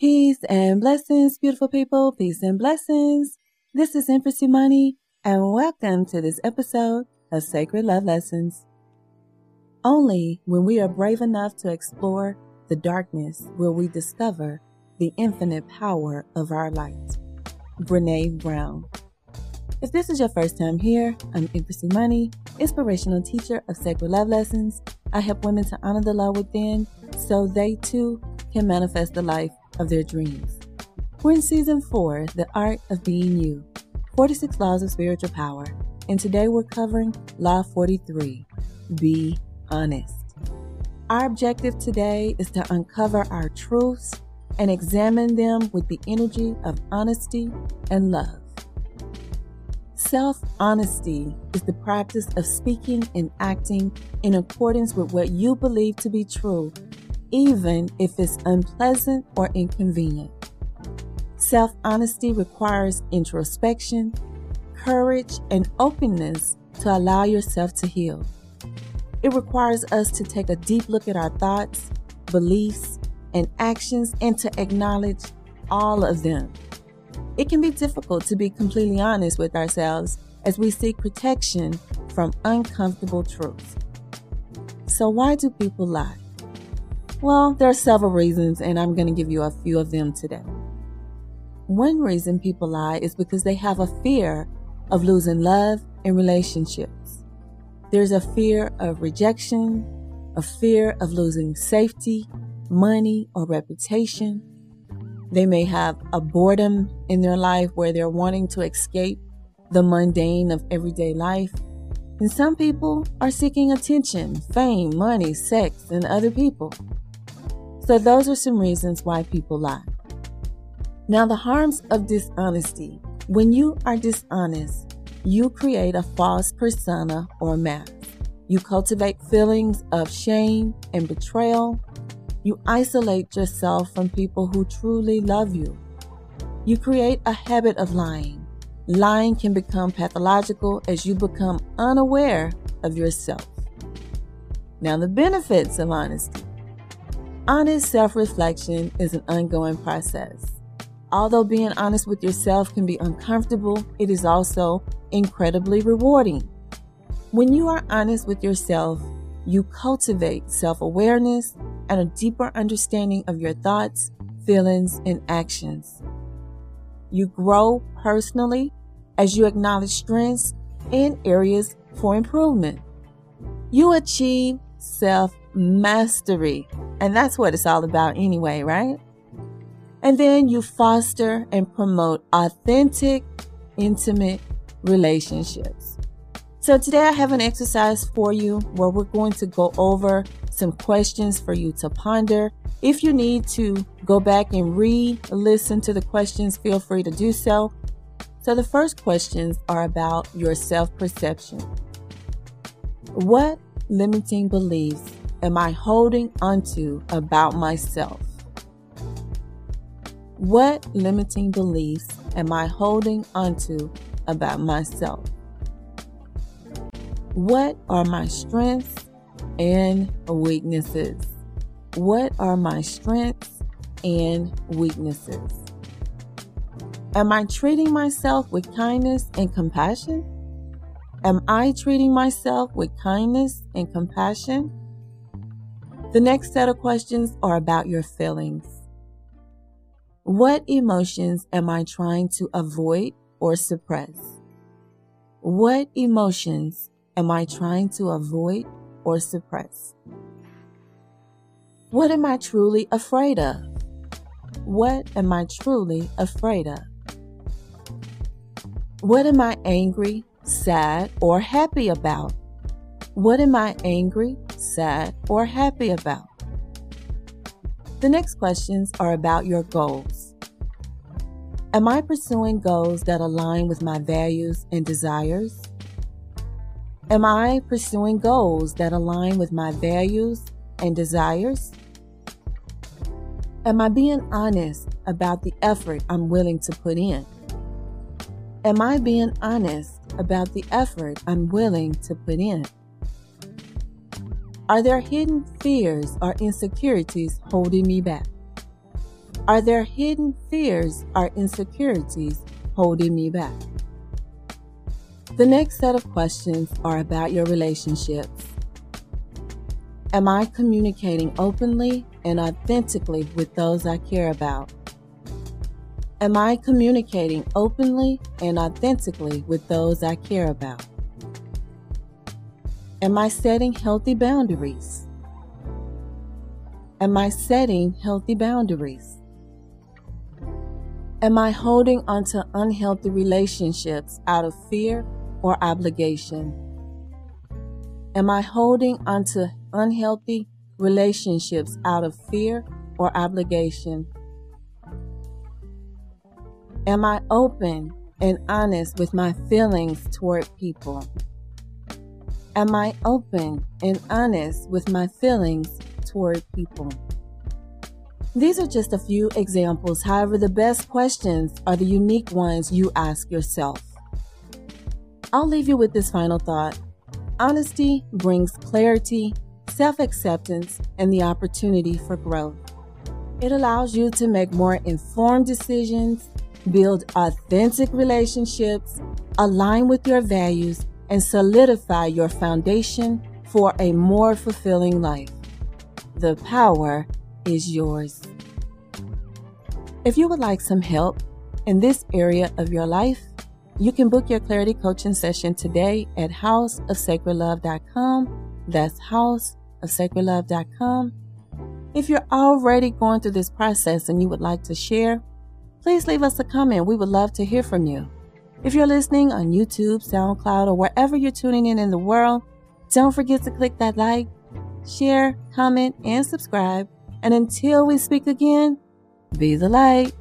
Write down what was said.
Peace and blessings, beautiful people. Peace and blessings. This is Empress Imani, and welcome to this episode of Sacred Love Lessons. Only when we are brave enough to explore the darkness will we discover the infinite power of our light. Brene Brown. If this is your first time here, I'm Empress Imani, inspirational teacher of Sacred Love Lessons. I help women to honor the love within so they too can manifest the life of their dreams. We're in season four, The Art of Being You 46 Laws of Spiritual Power, and today we're covering Law 43 Be Honest. Our objective today is to uncover our truths and examine them with the energy of honesty and love. Self honesty is the practice of speaking and acting in accordance with what you believe to be true even if it's unpleasant or inconvenient. Self honesty requires introspection, courage, and openness to allow yourself to heal. It requires us to take a deep look at our thoughts, beliefs, and actions and to acknowledge all of them. It can be difficult to be completely honest with ourselves as we seek protection from uncomfortable truths. So, why do people lie? Well, there are several reasons, and I'm going to give you a few of them today. One reason people lie is because they have a fear of losing love in relationships. There's a fear of rejection, a fear of losing safety, money, or reputation. They may have a boredom in their life where they're wanting to escape the mundane of everyday life. And some people are seeking attention, fame, money, sex, and other people. So, those are some reasons why people lie. Now, the harms of dishonesty. When you are dishonest, you create a false persona or mask. You cultivate feelings of shame and betrayal. You isolate yourself from people who truly love you. You create a habit of lying. Lying can become pathological as you become unaware of yourself. Now, the benefits of honesty. Honest self reflection is an ongoing process. Although being honest with yourself can be uncomfortable, it is also incredibly rewarding. When you are honest with yourself, you cultivate self awareness and a deeper understanding of your thoughts, feelings, and actions. You grow personally as you acknowledge strengths and areas for improvement. You achieve self mastery. And that's what it's all about anyway, right? And then you foster and promote authentic, intimate relationships. So today I have an exercise for you where we're going to go over some questions for you to ponder. If you need to go back and re listen to the questions, feel free to do so. So the first questions are about your self perception. What limiting beliefs am I holding onto about myself? What limiting beliefs am I holding onto about myself? What are my strengths and weaknesses? What are my strengths and weaknesses? Am I treating myself with kindness and compassion? Am I treating myself with kindness and compassion? The next set of questions are about your feelings. What emotions am I trying to avoid or suppress? What emotions am I trying to avoid or suppress? What am I truly afraid of? What am I truly afraid of? What am I angry, sad, or happy about? What am I angry, sad, or happy about? The next questions are about your goals. Am I pursuing goals that align with my values and desires? Am I pursuing goals that align with my values and desires? Am I being honest about the effort I'm willing to put in? Am I being honest about the effort I'm willing to put in? Are there hidden fears or insecurities holding me back? Are there hidden fears or insecurities holding me back? The next set of questions are about your relationships. Am I communicating openly and authentically with those I care about? Am I communicating openly and authentically with those I care about? Am I setting healthy boundaries? Am I setting healthy boundaries? Am I holding onto unhealthy relationships out of fear or obligation? Am I holding onto unhealthy relationships out of fear or obligation? Am I open and honest with my feelings toward people? Am I open and honest with my feelings toward people? These are just a few examples. However, the best questions are the unique ones you ask yourself. I'll leave you with this final thought. Honesty brings clarity, self acceptance, and the opportunity for growth. It allows you to make more informed decisions, build authentic relationships, align with your values, and solidify your foundation for a more fulfilling life. The power is yours. If you would like some help in this area of your life, you can book your clarity coaching session today at houseofsacredlove.com. That's houseofsacredlove.com. If you're already going through this process and you would like to share, please leave us a comment. We would love to hear from you. If you're listening on YouTube, SoundCloud, or wherever you're tuning in in the world, don't forget to click that like, share, comment, and subscribe. And until we speak again, be the light.